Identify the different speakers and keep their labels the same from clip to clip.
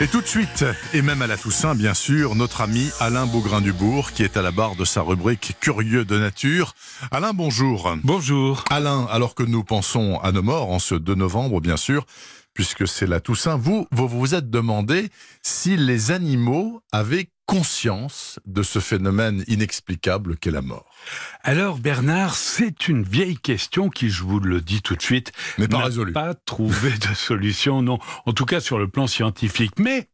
Speaker 1: Et tout de suite, et même à la Toussaint, bien sûr, notre ami Alain Beaugrain-Dubourg, qui est à la barre de sa rubrique Curieux de nature. Alain, bonjour.
Speaker 2: Bonjour.
Speaker 1: Alain, alors que nous pensons à nos morts, en ce 2 novembre, bien sûr, puisque c'est la Toussaint, vous, vous vous êtes demandé si les animaux avaient conscience de ce phénomène inexplicable qu'est la mort
Speaker 2: Alors Bernard, c'est une vieille question qui, je vous le dis tout de suite,
Speaker 1: n'est pas
Speaker 2: résolue. Pas trouvé de solution, non. En tout cas sur le plan scientifique. Mais,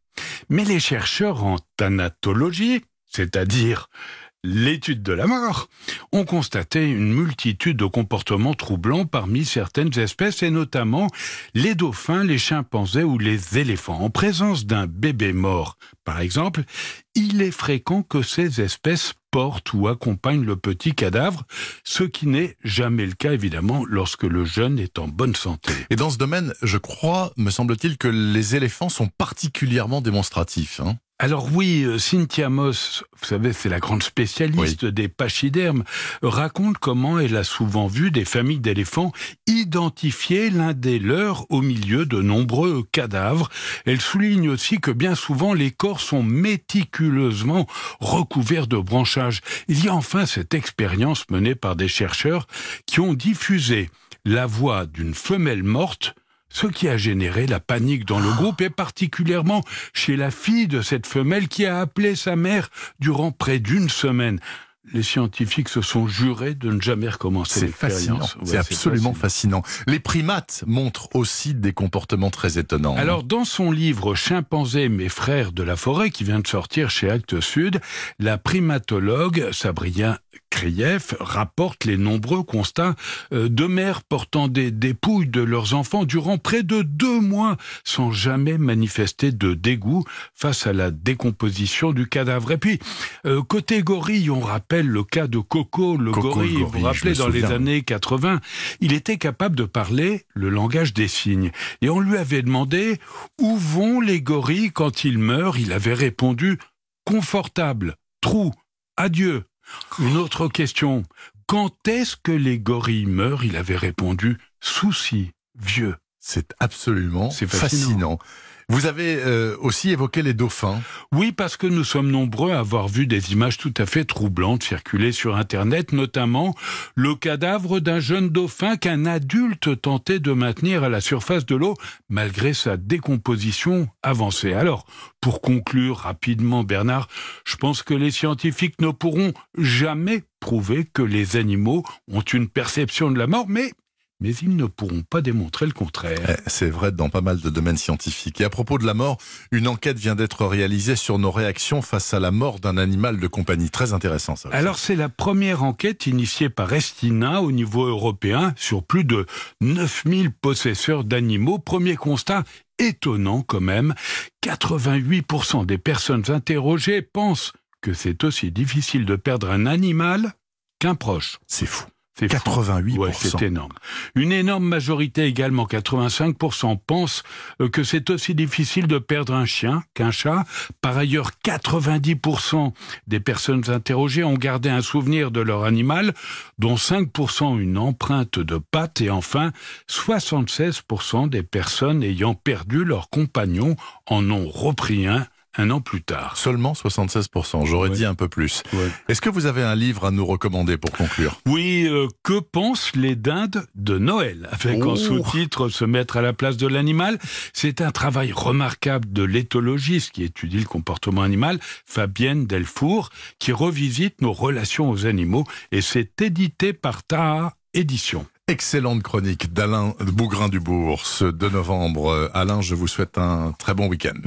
Speaker 2: mais les chercheurs en thanatologie, c'est-à-dire l'étude de la mort, ont constaté une multitude de comportements troublants parmi certaines espèces et notamment les dauphins, les chimpanzés ou les éléphants. En présence d'un bébé mort, par exemple, il est fréquent que ces espèces portent ou accompagnent le petit cadavre, ce qui n'est jamais le cas évidemment lorsque le jeune est en bonne santé.
Speaker 1: Et dans ce domaine, je crois, me semble-t-il, que les éléphants sont particulièrement démonstratifs. Hein
Speaker 2: alors oui, euh, Cynthia Moss, vous savez, c'est la grande spécialiste des pachydermes, raconte comment elle a souvent vu des familles d'éléphants identifier l'un des leurs au milieu de nombreux cadavres. Elle souligne aussi que bien souvent les corps sont méticuleusement recouverts de branchages. Il y a enfin cette expérience menée par des chercheurs qui ont diffusé la voix d'une femelle morte ce qui a généré la panique dans le groupe et particulièrement chez la fille de cette femelle qui a appelé sa mère durant près d'une semaine les scientifiques se sont jurés de ne jamais recommencer l'expérience.
Speaker 1: c'est absolument fascinant. Les primates montrent aussi des comportements très étonnants.
Speaker 2: Alors, dans son livre Chimpanzés, mes frères de la forêt, qui vient de sortir chez Actes Sud, la primatologue Sabrina Krief rapporte les nombreux constats euh, de mères portant des dépouilles de leurs enfants durant près de deux mois sans jamais manifester de dégoût face à la décomposition du cadavre. Et puis, euh, côté gorille, on rappelle le cas de Coco, le gorille, vous vous rappelez, dans les années 80, il était capable de parler le langage des signes. Et on lui avait demandé où vont les gorilles quand ils meurent? Il avait répondu confortable, trou, adieu. Une autre question. Quand est-ce que les gorilles meurent? Il avait répondu souci, vieux.
Speaker 1: C'est absolument fascinant. Vous avez euh, aussi évoqué les dauphins.
Speaker 2: Oui, parce que nous sommes nombreux à avoir vu des images tout à fait troublantes circuler sur Internet, notamment le cadavre d'un jeune dauphin qu'un adulte tentait de maintenir à la surface de l'eau malgré sa décomposition avancée. Alors, pour conclure rapidement, Bernard, je pense que les scientifiques ne pourront jamais prouver que les animaux ont une perception de la mort, mais mais ils ne pourront pas démontrer le contraire.
Speaker 1: Eh, c'est vrai dans pas mal de domaines scientifiques. Et à propos de la mort, une enquête vient d'être réalisée sur nos réactions face à la mort d'un animal de compagnie. Très intéressant ça.
Speaker 2: Alors c'est la première enquête initiée par Estina au niveau européen sur plus de 9000 possesseurs d'animaux. Premier constat étonnant quand même, 88% des personnes interrogées pensent que c'est aussi difficile de perdre un animal qu'un proche.
Speaker 1: C'est fou. C'est 88%.
Speaker 2: Ouais, c'est énorme. Une énorme majorité également, 85%, pensent euh, que c'est aussi difficile de perdre un chien qu'un chat. Par ailleurs, 90% des personnes interrogées ont gardé un souvenir de leur animal, dont 5% une empreinte de patte. Et enfin, 76% des personnes ayant perdu leur compagnon en ont repris un un an plus tard.
Speaker 1: Seulement 76%, j'aurais dit un peu plus. Est-ce que vous avez un livre à nous recommander pour conclure?
Speaker 2: Oui, euh, Que pensent les dindes de Noël? Avec en oh. sous-titre Se mettre à la place de l'animal. C'est un travail remarquable de l'éthologiste qui étudie le comportement animal, Fabienne Delfour, qui revisite nos relations aux animaux et c'est édité par Taha Édition.
Speaker 1: Excellente chronique d'Alain Bougrain-Dubourg ce 2 novembre. Alain, je vous souhaite un très bon week-end.